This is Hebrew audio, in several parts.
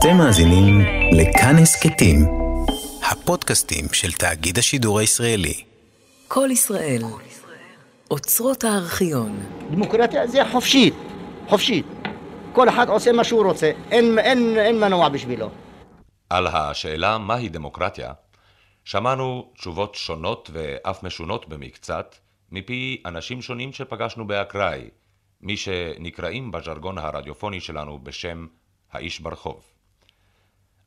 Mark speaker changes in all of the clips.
Speaker 1: אתם מאזינים לכאן הסכתים, הפודקאסטים של תאגיד השידור הישראלי.
Speaker 2: כל ישראל, אוצרות הארכיון.
Speaker 3: דמוקרטיה זה חופשית, חופשית. כל אחד עושה מה שהוא רוצה, אין, אין, אין מנוע בשבילו.
Speaker 4: על השאלה מהי דמוקרטיה, שמענו תשובות שונות ואף משונות במקצת, מפי אנשים שונים שפגשנו באקראי, מי שנקראים בז'רגון הרדיופוני שלנו בשם האיש ברחוב.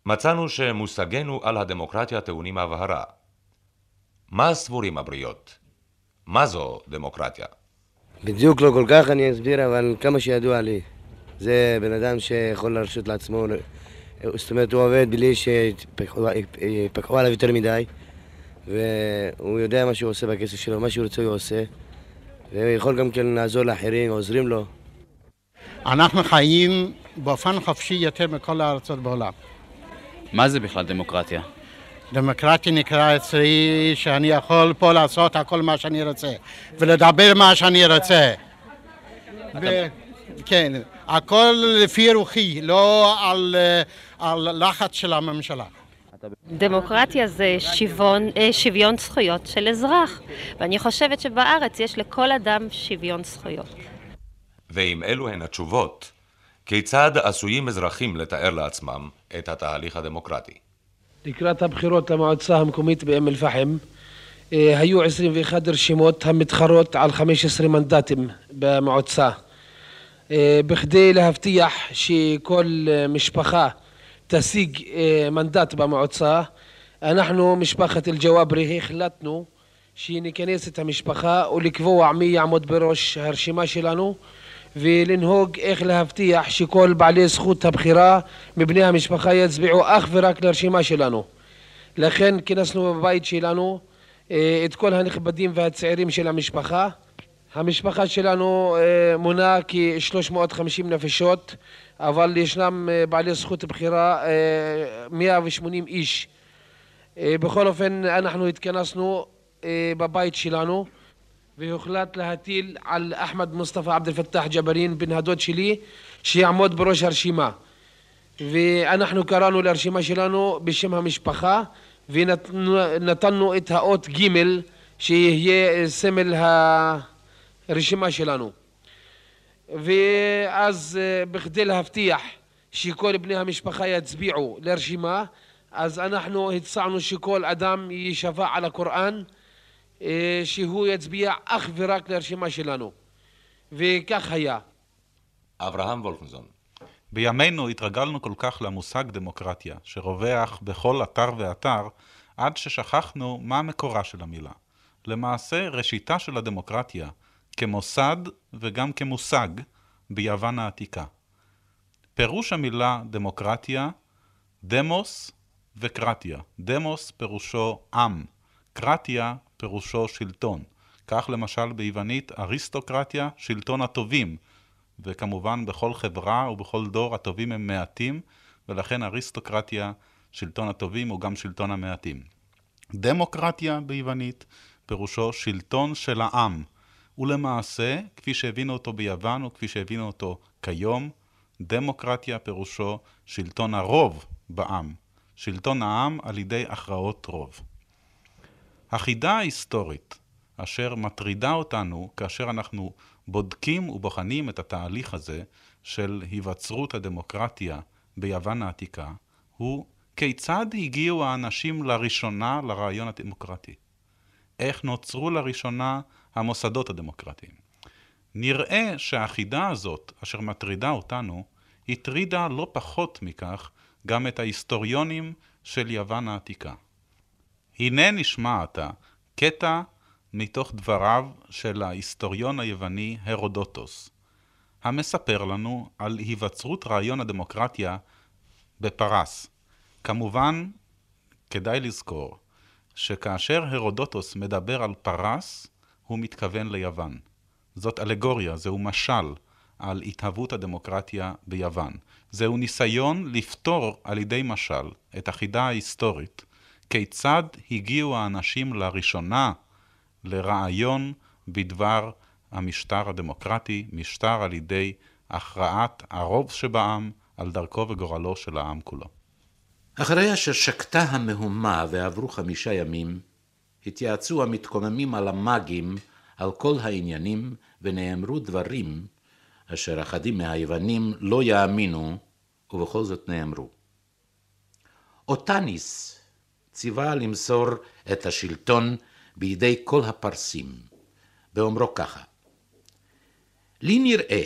Speaker 4: מצאנו שמושגינו על הדמוקרטיה טעונים הבהרה. מה סבורים הבריות? מה זו דמוקרטיה?
Speaker 5: בדיוק לא כל כך אני אסביר, אבל כמה שידוע לי. זה בן אדם שיכול להרשות לעצמו, זאת אומרת הוא עובד בלי שיפקחו עליו יותר מדי והוא יודע מה שהוא עושה בכסף שלו, מה שהוא רוצה הוא עושה והוא יכול גם כן לעזור לאחרים, עוזרים לו.
Speaker 6: אנחנו חיים באופן חופשי יותר מכל הארצות בעולם.
Speaker 7: מה זה בכלל דמוקרטיה?
Speaker 6: דמוקרטיה נקרא אצלי שאני יכול פה לעשות הכל מה שאני רוצה ולדבר מה שאני רוצה. ו... כן, הכל לפי רוחי, לא על, על לחץ של הממשלה.
Speaker 8: דמוקרטיה זה שוויון, אה, שוויון זכויות של אזרח, ואני חושבת שבארץ יש לכל אדם שוויון זכויות.
Speaker 4: ואם אלו הן התשובות, כיצד עשויים אזרחים לתאר לעצמם את התהליך הדמוקרטי?
Speaker 9: לקראת הבחירות למועצה המקומית באום אל-פחם אה, היו 21 רשימות המתחרות על 15 מנדטים במועצה. אה, בכדי להבטיח שכל משפחה תשיג אה, מנדט במועצה, אנחנו, משפחת אל-ג'וואברי, החלטנו שניכנס את המשפחה ולקבוע מי יעמוד בראש הרשימה שלנו ולנהוג איך להבטיח שכל בעלי זכות הבחירה מבני המשפחה יצביעו אך ורק לרשימה שלנו. לכן כינסנו בבית שלנו אה, את כל הנכבדים והצעירים של המשפחה. המשפחה שלנו אה, מונה כ-350 נפשות, אבל ישנם אה, בעלי זכות בחירה 180 איש. בכל אופן אנחנו התכנסנו בבית שלנו והוחלט להטיל על אחמד מוסטפא עבד אל-פתאח ג'בארין בן הדוד שלי שיעמוד בראש הרשימה. ואנחנו קראנו לרשימה שלנו בשם המשפחה ונתנו את האות ג' שיהיה סמל הרשימה שלנו. ואז אה, בכדי להבטיח שכל בני המשפחה יצביעו לרשימה אז אנחנו הצענו שכל אדם יישבע על הקוראן שהוא יצביע אך ורק לרשימה שלנו. וכך היה.
Speaker 4: אברהם וולפנזון.
Speaker 10: בימינו התרגלנו כל כך למושג דמוקרטיה, שרווח בכל אתר ואתר, עד ששכחנו מה מקורה של המילה. למעשה, ראשיתה של הדמוקרטיה, כמוסד וגם כמושג, ביוון העתיקה. פירוש המילה דמוקרטיה, דמוס וקרטיה. דמוס פירושו עם, קרטיה פירושו שלטון. כך למשל ביוונית אריסטוקרטיה, שלטון הטובים, וכמובן בכל חברה ובכל דור הטובים הם מעטים, ולכן אריסטוקרטיה, שלטון הטובים, הוא גם שלטון המעטים. דמוקרטיה ביוונית, פירושו שלטון של העם, ולמעשה, כפי שהבינו אותו ביוון וכפי שהבינו אותו כיום, דמוקרטיה פירושו שלטון הרוב בעם, שלטון העם על ידי הכרעות רוב. החידה ההיסטורית אשר מטרידה אותנו כאשר אנחנו בודקים ובוחנים את התהליך הזה של היווצרות הדמוקרטיה ביוון העתיקה, הוא כיצד הגיעו האנשים לראשונה לרעיון הדמוקרטי? איך נוצרו לראשונה המוסדות הדמוקרטיים? נראה שהחידה הזאת, אשר מטרידה אותנו, הטרידה לא פחות מכך גם את ההיסטוריונים של יוון העתיקה. הנה נשמע עתה קטע מתוך דבריו של ההיסטוריון היווני הרודוטוס, המספר לנו על היווצרות רעיון הדמוקרטיה בפרס. כמובן, כדאי לזכור שכאשר הרודוטוס מדבר על פרס, הוא מתכוון ליוון. זאת אלגוריה, זהו משל על התהוות הדמוקרטיה ביוון. זהו ניסיון לפתור על ידי משל את החידה ההיסטורית כיצד הגיעו האנשים לראשונה לרעיון בדבר המשטר הדמוקרטי, משטר על ידי הכרעת הרוב שבעם על דרכו וגורלו של העם כולו.
Speaker 11: אחרי אשר שקטה המהומה ועברו חמישה ימים, התייעצו המתקוממים על המאגים על כל העניינים, ונאמרו דברים אשר אחדים מהיוונים לא יאמינו, ובכל זאת נאמרו. אותניס ציווה למסור את השלטון בידי כל הפרסים, באומרו ככה: לי נראה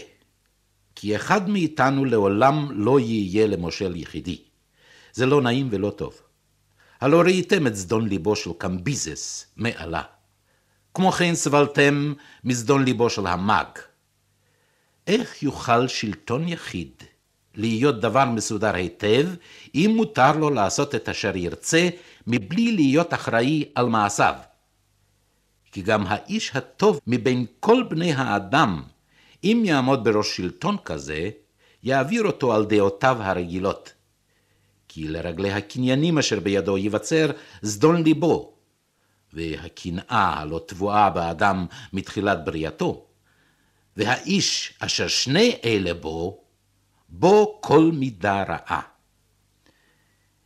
Speaker 11: כי אחד מאיתנו לעולם לא יהיה למושל יחידי. זה לא נעים ולא טוב. הלא ראיתם את זדון ליבו של קמביזס מעלה. כמו כן סבלתם מזדון ליבו של המאג. איך יוכל שלטון יחיד להיות דבר מסודר היטב, אם מותר לו לעשות את אשר ירצה, מבלי להיות אחראי על מעשיו? כי גם האיש הטוב מבין כל בני האדם, אם יעמוד בראש שלטון כזה, יעביר אותו על דעותיו הרגילות. כי לרגלי הקניינים אשר בידו ייווצר זדון ליבו, והקנאה הלא טבועה באדם מתחילת בריאתו, והאיש אשר שני אלה בו, בו כל מידה רעה.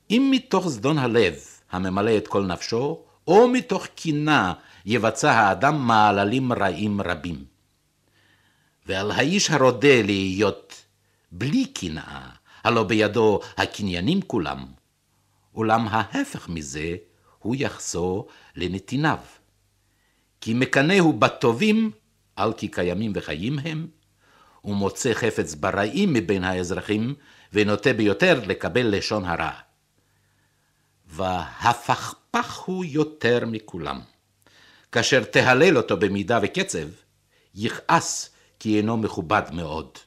Speaker 11: אם מתוך זדון הלב הממלא את כל נפשו, או מתוך קנאה יבצע האדם מעללים רעים רבים. ועל האיש הרודה להיות בלי קנאה, הלא בידו הקניינים כולם, אולם ההפך מזה, הוא יחזור לנתיניו. כי מקנאהו בטובים, על כי קיימים וחיים הם, ומוצא חפץ ברעים מבין האזרחים, ונוטה ביותר לקבל לשון הרע. והפכפך הוא יותר מכולם. כאשר תהלל אותו במידה וקצב, יכעס כי אינו מכובד מאוד.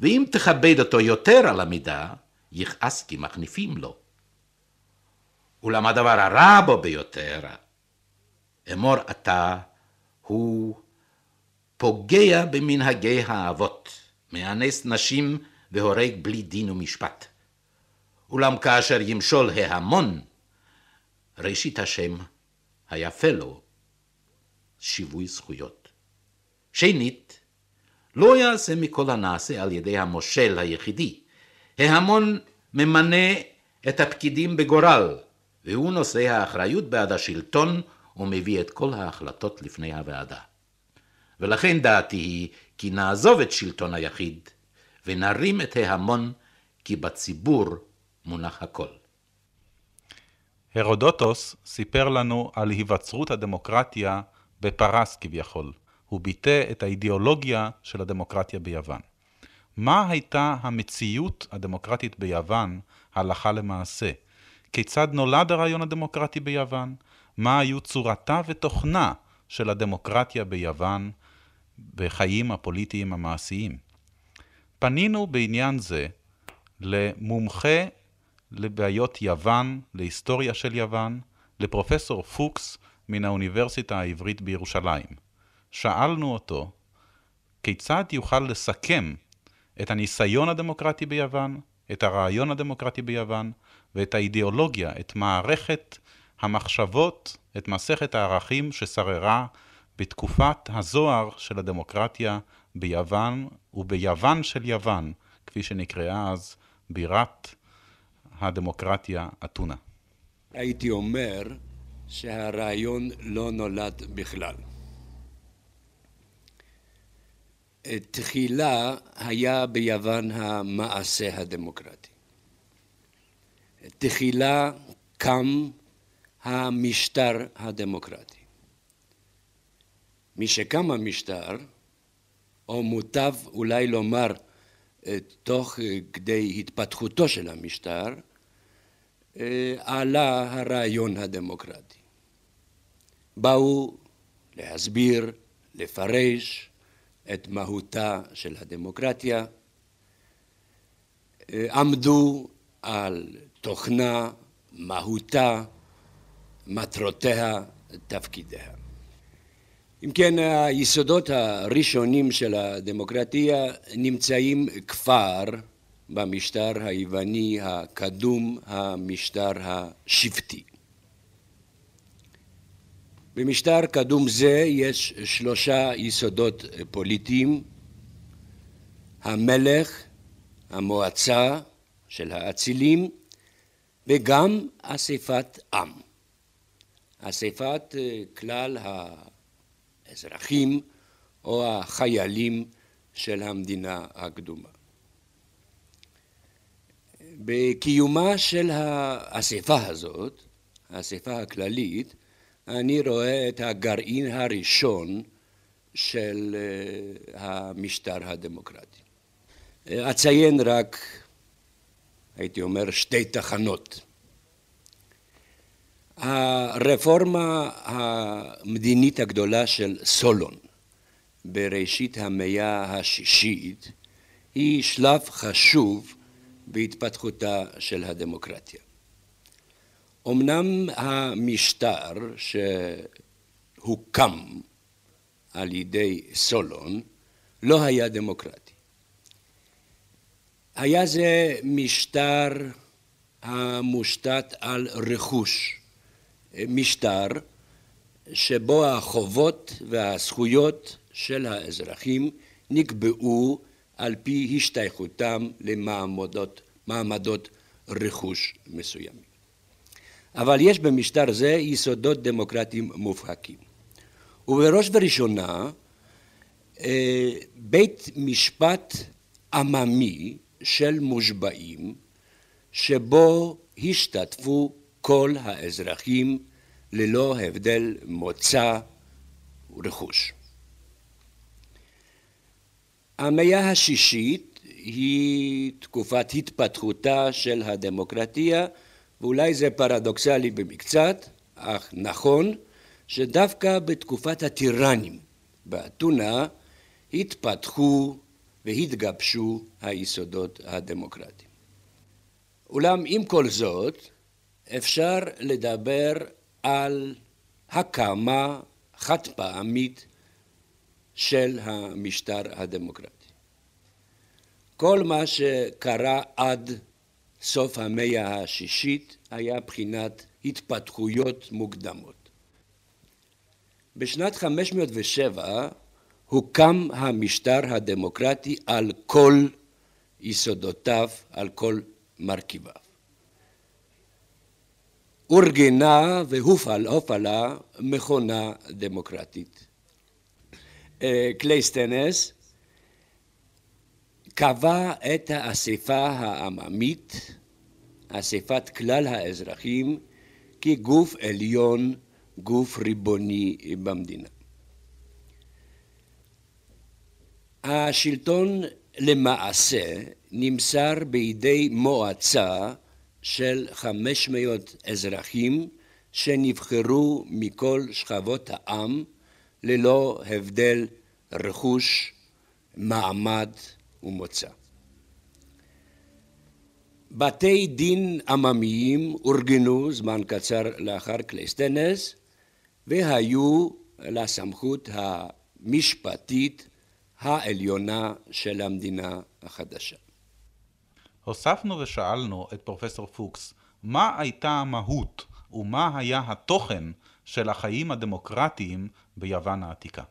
Speaker 11: ואם תכבד אותו יותר על המידה, יכעס כי מחניפים לו. אולם הדבר הרע בו ביותר, אמור אתה, הוא פוגע במנהגי האבות, מאנס נשים והורג בלי דין ומשפט. אולם כאשר ימשול ההמון, ראשית השם היפה לו שיווי זכויות. שנית, לא יעשה מכל הנעשה על ידי המושל היחידי. ההמון ממנה את הפקידים בגורל, והוא נושא האחריות בעד השלטון ומביא את כל ההחלטות לפני הוועדה. ולכן דעתי היא כי נעזוב את שלטון היחיד ונרים את ההמון כי בציבור מונח הכל.
Speaker 10: הרודוטוס סיפר לנו על היווצרות הדמוקרטיה בפרס כביכול. הוא ביטא את האידיאולוגיה של הדמוקרטיה ביוון. מה הייתה המציאות הדמוקרטית ביוון הלכה למעשה? כיצד נולד הרעיון הדמוקרטי ביוון? מה היו צורתה ותוכנה של הדמוקרטיה ביוון בחיים הפוליטיים המעשיים? פנינו בעניין זה למומחה לבעיות יוון, להיסטוריה של יוון, לפרופסור פוקס מן האוניברסיטה העברית בירושלים. שאלנו אותו כיצד יוכל לסכם את הניסיון הדמוקרטי ביוון, את הרעיון הדמוקרטי ביוון ואת האידיאולוגיה, את מערכת המחשבות, את מסכת הערכים ששררה בתקופת הזוהר של הדמוקרטיה ביוון וביוון של יוון, כפי שנקראה אז בירת הדמוקרטיה אתונה.
Speaker 12: הייתי אומר שהרעיון לא נולד בכלל. תחילה היה ביוון המעשה הדמוקרטי. תחילה קם המשטר הדמוקרטי. משקם המשטר, או מוטב אולי לומר תוך כדי התפתחותו של המשטר, עלה הרעיון הדמוקרטי. באו להסביר, לפרש את מהותה של הדמוקרטיה, עמדו על תוכנה, מהותה, מטרותיה, תפקידיה. אם כן, היסודות הראשונים של הדמוקרטיה נמצאים כבר במשטר היווני הקדום, המשטר השבטי. במשטר קדום זה יש שלושה יסודות פוליטיים, המלך, המועצה של האצילים וגם אספת עם. אספת אה, כלל האזרחים או החיילים של המדינה הקדומה. בקיומה של האספה הזאת, האספה הכללית, אני רואה את הגרעין הראשון של אה, המשטר הדמוקרטי. אציין רק, הייתי אומר, שתי תחנות. הרפורמה המדינית הגדולה של סולון בראשית המאה השישית היא שלב חשוב בהתפתחותה של הדמוקרטיה. אמנם המשטר שהוקם על ידי סולון לא היה דמוקרטי. היה זה משטר המושתת על רכוש, משטר שבו החובות והזכויות של האזרחים נקבעו על פי השתייכותם למעמדות מעמדות רכוש מסוימים. אבל יש במשטר זה יסודות דמוקרטיים מובהקים. ובראש ובראשונה אה, בית משפט עממי של מושבעים שבו השתתפו כל האזרחים ללא הבדל מוצא ורכוש. המאה השישית היא תקופת התפתחותה של הדמוקרטיה ואולי זה פרדוקסלי במקצת, אך נכון שדווקא בתקופת הטירנים באתונה התפתחו והתגבשו היסודות הדמוקרטיים. אולם עם כל זאת אפשר לדבר על הקמה חד פעמית של המשטר הדמוקרטי. כל מה שקרה עד סוף המאה השישית היה בחינת התפתחויות מוקדמות. בשנת 507 הוקם המשטר הדמוקרטי על כל יסודותיו, על כל מרכיביו. אורגנה והופעלה מכונה דמוקרטית. אה, קלייסטנס קבע את האספה העממית, אספת כלל האזרחים, כגוף עליון, גוף ריבוני במדינה. השלטון למעשה נמסר בידי מועצה של 500 אזרחים שנבחרו מכל שכבות העם ללא הבדל רכוש, מעמד ומוצא. בתי דין עממיים אורגנו זמן קצר לאחר קלייסטנס והיו לסמכות המשפטית העליונה של המדינה החדשה.
Speaker 10: הוספנו ושאלנו את פרופסור פוקס, מה הייתה המהות ומה היה התוכן של החיים הדמוקרטיים ביוון העתיקה?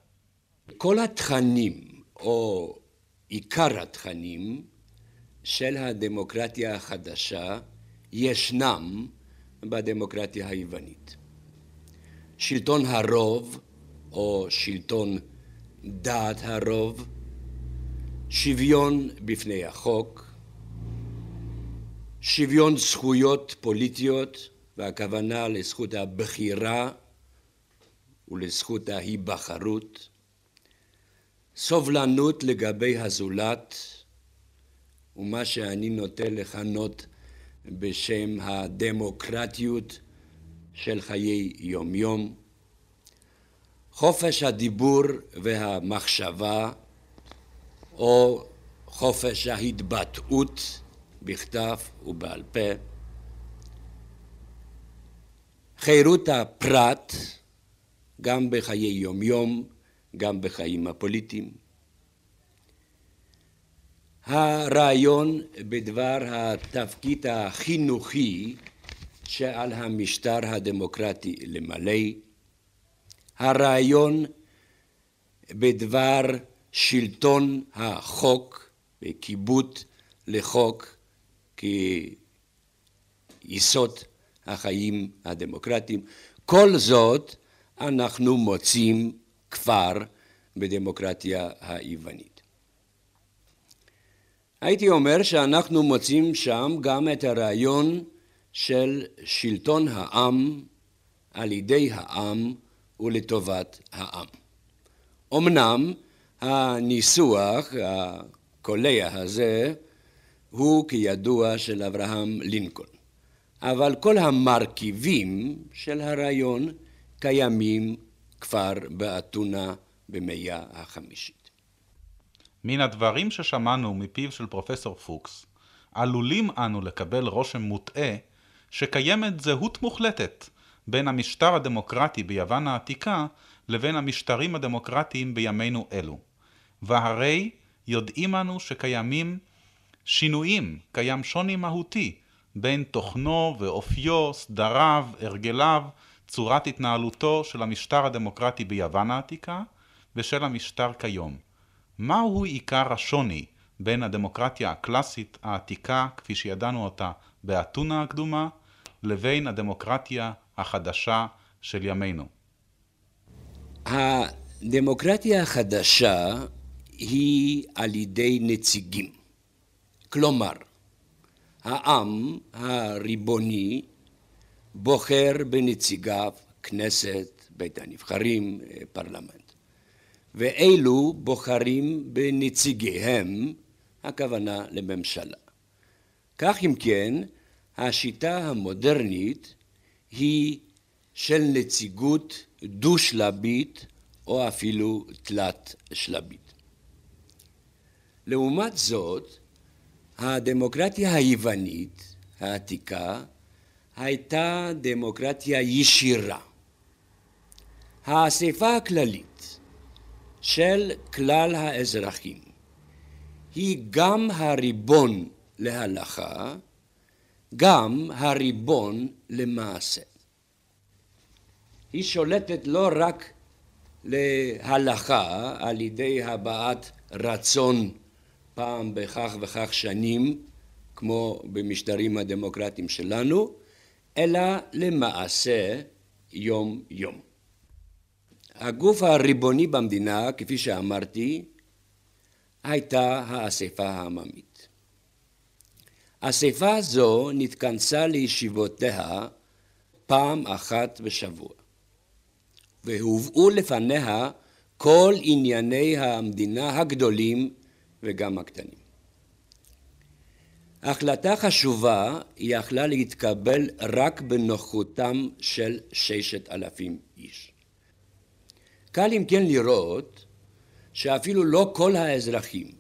Speaker 12: כל התכנים, או עיקר התכנים, של הדמוקרטיה החדשה ישנם בדמוקרטיה היוונית. שלטון הרוב, או שלטון דעת הרוב, שוויון בפני החוק, שוויון זכויות פוליטיות, והכוונה לזכות הבחירה ולזכות ההיבחרות, סובלנות לגבי הזולת, ומה שאני נוטה לכנות בשם הדמוקרטיות של חיי יומיום, חופש הדיבור והמחשבה או חופש ההתבטאות בכתב ובעל פה, חירות הפרט גם בחיי יומיום, גם בחיים הפוליטיים. הרעיון בדבר התפקיד החינוכי שעל המשטר הדמוקרטי למלא, הרעיון בדבר שלטון החוק וכיבוד לחוק כיסוד החיים הדמוקרטיים. כל זאת אנחנו מוצאים כבר בדמוקרטיה היוונית. הייתי אומר שאנחנו מוצאים שם גם את הרעיון של שלטון העם על ידי העם ולטובת העם. אמנם הניסוח הקולע הזה הוא כידוע של אברהם לינקולן, אבל כל המרכיבים של הרעיון קיימים כבר באתונה במאה החמישית.
Speaker 10: מן הדברים ששמענו מפיו של פרופסור פוקס, עלולים אנו לקבל רושם מוטעה שקיימת זהות מוחלטת בין המשטר הדמוקרטי ביוון העתיקה לבין המשטרים הדמוקרטיים בימינו אלו. והרי יודעים אנו שקיימים שינויים, קיים שוני מהותי בין תוכנו ואופיו, סדריו, הרגליו, צורת התנהלותו של המשטר הדמוקרטי ביוון העתיקה ושל המשטר כיום. מהו עיקר השוני בין הדמוקרטיה הקלאסית העתיקה, כפי שידענו אותה באתונה הקדומה, לבין הדמוקרטיה החדשה של ימינו?
Speaker 12: הדמוקרטיה החדשה היא על ידי נציגים. כלומר, העם הריבוני בוחר בנציגיו כנסת, בית הנבחרים, פרלמנט. ואלו בוחרים בנציגיהם, הכוונה לממשלה. כך אם כן, השיטה המודרנית היא של נציגות דו-שלבית או אפילו תלת-שלבית. לעומת זאת, הדמוקרטיה היוונית העתיקה הייתה דמוקרטיה ישירה. האספה הכללית של כלל האזרחים היא גם הריבון להלכה, גם הריבון למעשה. היא שולטת לא רק להלכה על ידי הבעת רצון פעם בכך וכך שנים, כמו במשטרים הדמוקרטיים שלנו, אלא למעשה יום יום. הגוף הריבוני במדינה, כפי שאמרתי, הייתה האספה העממית. אספה זו נתכנסה לישיבותיה פעם אחת בשבוע, והובאו לפניה כל ענייני המדינה הגדולים וגם הקטנים. החלטה חשובה יכלה להתקבל רק בנוכחותם של ששת אלפים איש. קל אם כן לראות שאפילו לא כל האזרחים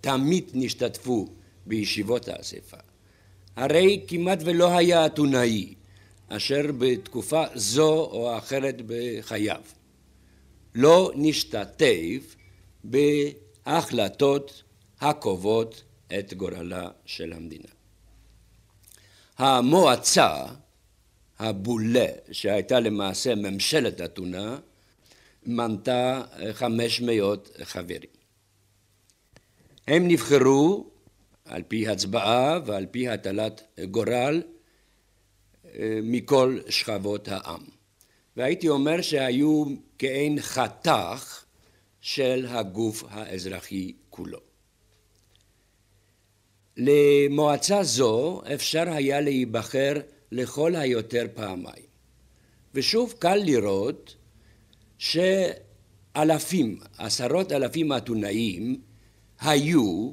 Speaker 12: תמיד נשתתפו בישיבות האספה. הרי כמעט ולא היה אתונאי אשר בתקופה זו או אחרת בחייו לא נשתתף בהחלטות הקובעות את גורלה של המדינה. המועצה הבולה, שהייתה למעשה ממשלת אתונה, מנתה 500 חברים. הם נבחרו על פי הצבעה ועל פי הטלת גורל אה, מכל שכבות העם. והייתי אומר שהיו כעין חתך של הגוף האזרחי כולו. למועצה זו אפשר היה להיבחר לכל היותר פעמיים. ושוב קל לראות שאלפים, עשרות אלפים אתונאים היו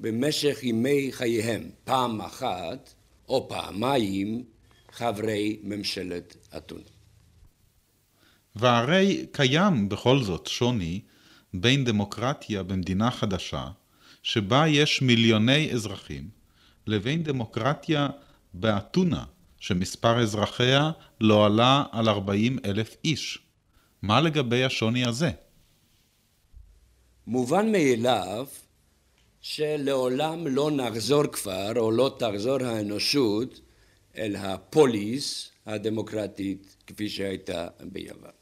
Speaker 12: במשך ימי חייהם פעם אחת או פעמיים חברי ממשלת אתונה.
Speaker 10: והרי קיים בכל זאת שוני בין דמוקרטיה במדינה חדשה שבה יש מיליוני אזרחים, לבין דמוקרטיה באתונה, שמספר אזרחיה לא עלה על 40 אלף איש. מה לגבי השוני הזה?
Speaker 12: מובן מאליו שלעולם לא נחזור כבר, או לא תחזור האנושות, אל הפוליס הדמוקרטית כפי שהייתה ביוון.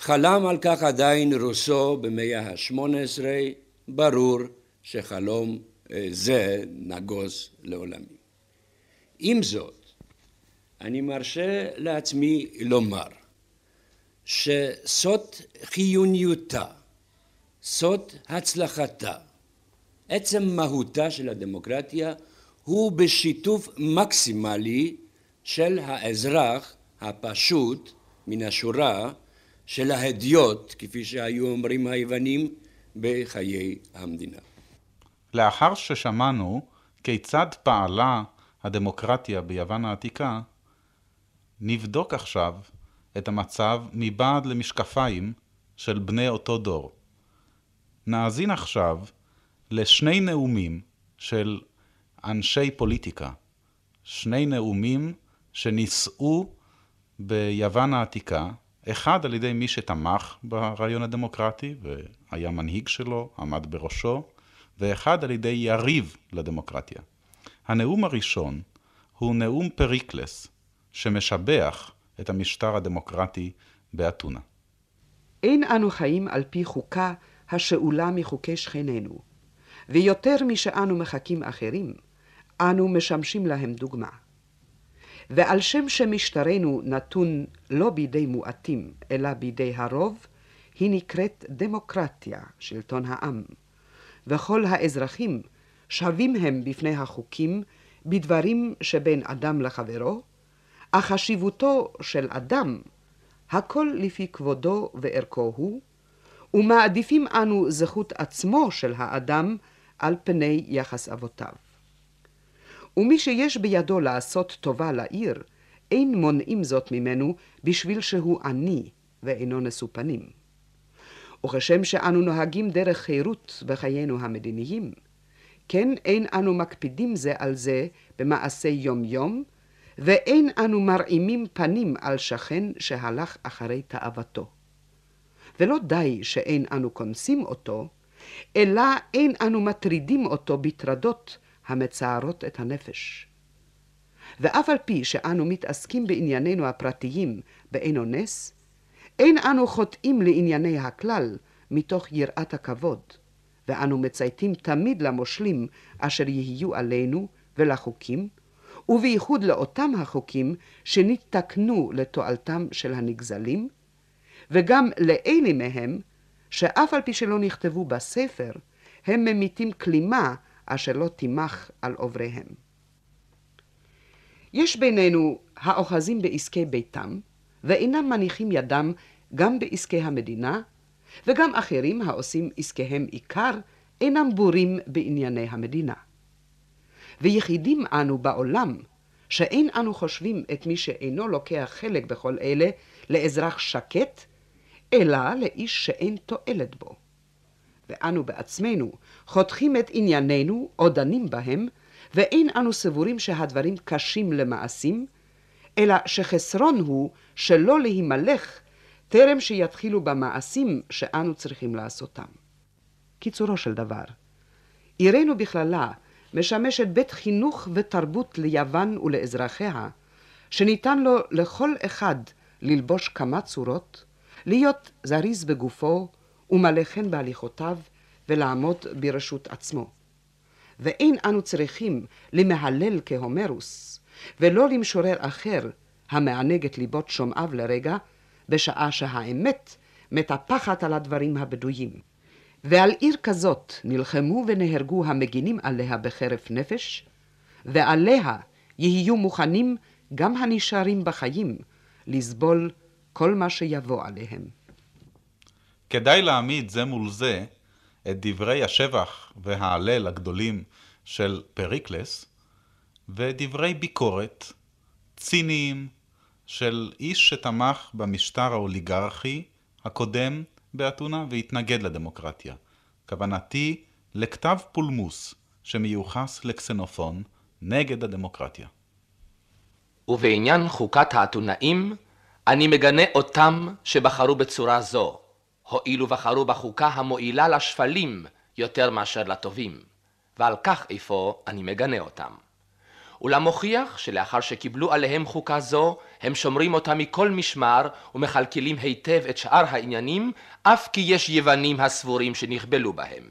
Speaker 12: חלם על כך עדיין רוסו במאה ה-18, ברור שחלום אה, זה נגוז לעולמי. עם זאת, אני מרשה לעצמי לומר שסוד חיוניותה, סוד הצלחתה, עצם מהותה של הדמוקרטיה הוא בשיתוף מקסימלי של האזרח הפשוט מן השורה של ההדיוט, כפי שהיו אומרים היוונים, בחיי המדינה.
Speaker 10: לאחר ששמענו כיצד פעלה הדמוקרטיה ביוון העתיקה, נבדוק עכשיו את המצב מבעד למשקפיים של בני אותו דור. נאזין עכשיו לשני נאומים של אנשי פוליטיקה, שני נאומים שנישאו ביוון העתיקה, אחד על ידי מי שתמך ברעיון הדמוקרטי והיה מנהיג שלו, עמד בראשו, ואחד על ידי יריב לדמוקרטיה. הנאום הראשון הוא נאום פריקלס, שמשבח את המשטר הדמוקרטי באתונה.
Speaker 13: אין אנו חיים על פי חוקה השאולה מחוקי שכנינו, ויותר משאנו מחקים אחרים, אנו משמשים להם דוגמה. ועל שם שמשטרנו נתון לא בידי מועטים, אלא בידי הרוב, היא נקראת דמוקרטיה, שלטון העם. וכל האזרחים שווים הם בפני החוקים בדברים שבין אדם לחברו, אך חשיבותו של אדם, הכל לפי כבודו וערכו הוא, ומעדיפים אנו זכות עצמו של האדם על פני יחס אבותיו. ומי שיש בידו לעשות טובה לעיר, אין מונעים זאת ממנו בשביל שהוא עני ואינו נשוא פנים. וכשם שאנו נוהגים דרך חירות בחיינו המדיניים, כן אין אנו מקפידים זה על זה במעשי יום-יום, ואין אנו מרעימים פנים על שכן שהלך אחרי תאוותו. ולא די שאין אנו קונסים אותו, אלא אין אנו מטרידים אותו בטרדות המצערות את הנפש. ואף על פי שאנו מתעסקים בעניינינו הפרטיים באין אונס, אין אנו חוטאים לענייני הכלל מתוך יראת הכבוד, ואנו מצייתים תמיד למושלים אשר יהיו עלינו ולחוקים, ובייחוד לאותם החוקים שנתקנו לתועלתם של הנגזלים, וגם לאלה מהם שאף על פי שלא נכתבו בספר, הם ממיתים כלימה אשר לא תימח על עובריהם. יש בינינו האוחזים בעסקי ביתם, ואינם מניחים ידם גם בעסקי המדינה, וגם אחרים העושים עסקיהם עיקר, אינם בורים בענייני המדינה. ויחידים אנו בעולם, שאין אנו חושבים את מי שאינו לוקח חלק בכל אלה לאזרח שקט, אלא לאיש שאין תועלת בו. ואנו בעצמנו חותכים את עניינינו או דנים בהם, ואין אנו סבורים שהדברים קשים למעשים, אלא שחסרון הוא שלא להימלך טרם שיתחילו במעשים שאנו צריכים לעשותם. קיצורו של דבר, עירנו בכללה משמשת בית חינוך ותרבות ליוון ולאזרחיה, שניתן לו לכל אחד ללבוש כמה צורות, להיות זריז בגופו ומלא חן בהליכותיו ולעמוד ברשות עצמו. ואין אנו צריכים למהלל כהומרוס, ולא למשורר אחר המענג את ליבות שומעיו לרגע, בשעה שהאמת מטפחת על הדברים הבדויים. ועל עיר כזאת נלחמו ונהרגו המגינים עליה בחרף נפש, ועליה יהיו מוכנים גם הנשארים בחיים לסבול כל מה שיבוא עליהם.
Speaker 10: כדאי להעמיד זה מול זה את דברי השבח וההלל הגדולים של פריקלס, ודברי ביקורת ציניים של איש שתמך במשטר האוליגרכי הקודם באתונה והתנגד לדמוקרטיה. כוונתי לכתב פולמוס שמיוחס לקסנופון נגד הדמוקרטיה.
Speaker 14: ובעניין חוקת האתונאים, אני מגנה אותם שבחרו בצורה זו, הואילו בחרו בחוקה המועילה לשפלים יותר מאשר לטובים, ועל כך אפוא אני מגנה אותם. אולם מוכיח שלאחר שקיבלו עליהם חוקה זו, הם שומרים אותה מכל משמר ומכלכלים היטב את שאר העניינים, אף כי יש יוונים הסבורים שנכבלו בהם.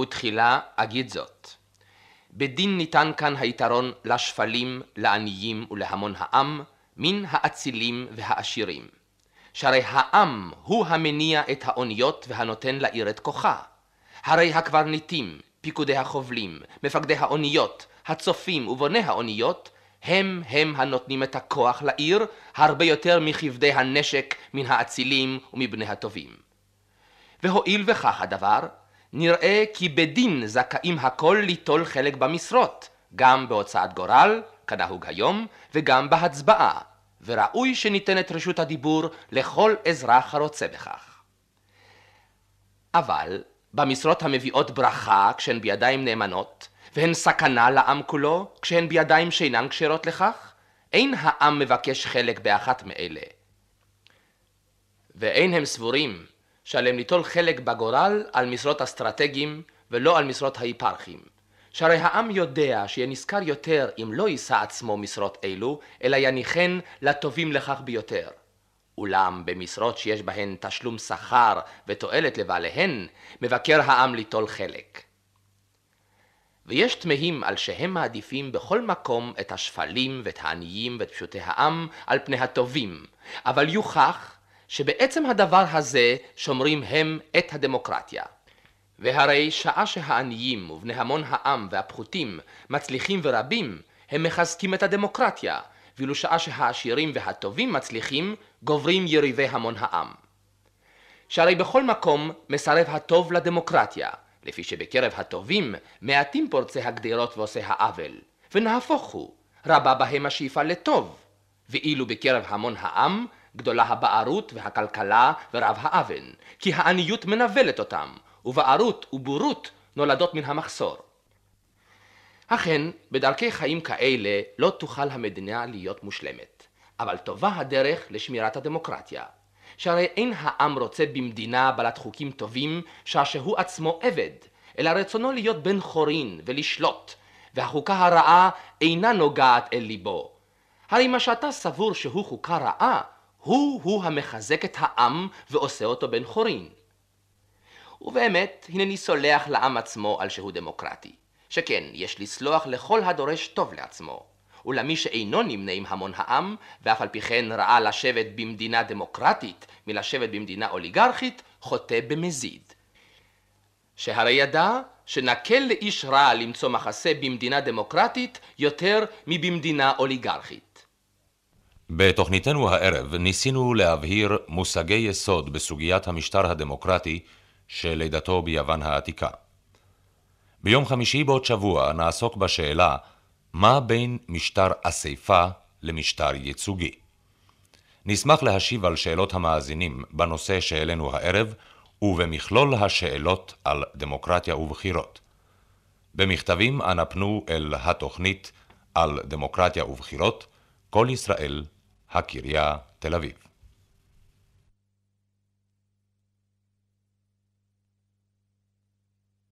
Speaker 14: ותחילה אגיד זאת. בדין ניתן כאן היתרון לשפלים, לעניים ולהמון העם, מן האצילים והעשירים. שהרי העם הוא המניע את האוניות והנותן לעיר את כוחה. הרי הקברניטים, פיקודי החובלים, מפקדי האוניות, הצופים ובוני האוניות, הם הם הנותנים את הכוח לעיר הרבה יותר מכבדי הנשק מן האצילים ומבני הטובים. והואיל וכך הדבר, נראה כי בדין זכאים הכל ליטול חלק במשרות, גם בהוצאת גורל, כנהוג היום, וגם בהצבעה, וראוי שניתן את רשות הדיבור לכל אזרח הרוצה בכך. אבל במשרות המביאות ברכה כשהן בידיים נאמנות, והן סכנה לעם כולו כשהן בידיים שאינן כשרות לכך, אין העם מבקש חלק באחת מאלה. ואין הם סבורים שעליהם ליטול חלק בגורל על משרות אסטרטגיים ולא על משרות ההיפרכים. שהרי העם יודע שיהיה נשכר יותר אם לא יישא עצמו משרות אלו, אלא יניחן לטובים לכך ביותר. אולם במשרות שיש בהן תשלום שכר ותועלת לבעליהן, מבקר העם ליטול חלק. ויש תמהים על שהם מעדיפים בכל מקום את השפלים ואת העניים ואת פשוטי העם על פני הטובים, אבל יוכח שבעצם הדבר הזה שומרים הם את הדמוקרטיה. והרי שעה שהעניים ובני המון העם והפחותים מצליחים ורבים, הם מחזקים את הדמוקרטיה, ואילו שעה שהעשירים והטובים מצליחים, גוברים יריבי המון העם. שהרי בכל מקום מסרב הטוב לדמוקרטיה, לפי שבקרב הטובים מעטים פורצי הגדרות ועושי העוול, ונהפוך הוא, רבה בהם השאיפה לטוב, ואילו בקרב המון העם גדולה הבערות והכלכלה ורב האוון, כי העניות מנוולת אותם, ובערות ובורות נולדות מן המחסור. אכן, בדרכי חיים כאלה לא תוכל המדינה להיות מושלמת, אבל טובה הדרך לשמירת הדמוקרטיה. שהרי אין העם רוצה במדינה בעלת חוקים טובים, שהשהוא עצמו עבד, אלא רצונו להיות בן חורין ולשלוט, והחוקה הרעה אינה נוגעת אל ליבו. הרי מה שאתה סבור שהוא חוקה רעה, הוא-הוא המחזק את העם ועושה אותו בן חורין. ובאמת, הנני סולח לעם עצמו על שהוא דמוקרטי. שכן, יש לסלוח לכל הדורש טוב לעצמו. ולמי שאינו נמנה עם המון העם, ואף על פי כן ראה לשבת במדינה דמוקרטית מלשבת במדינה אוליגרכית, חוטא במזיד. שהרי ידע שנקל לאיש רע למצוא מחסה במדינה דמוקרטית יותר מבמדינה אוליגרכית.
Speaker 4: בתוכניתנו הערב ניסינו להבהיר מושגי יסוד בסוגיית המשטר הדמוקרטי של לידתו ביוון העתיקה. ביום חמישי בעוד שבוע נעסוק בשאלה מה בין משטר אספה למשטר ייצוגי. נשמח להשיב על שאלות המאזינים בנושא שהעלינו הערב ובמכלול השאלות על דמוקרטיה ובחירות. במכתבים אנא פנו אל התוכנית על דמוקרטיה ובחירות, כל ישראל, הקריה, תל אביב.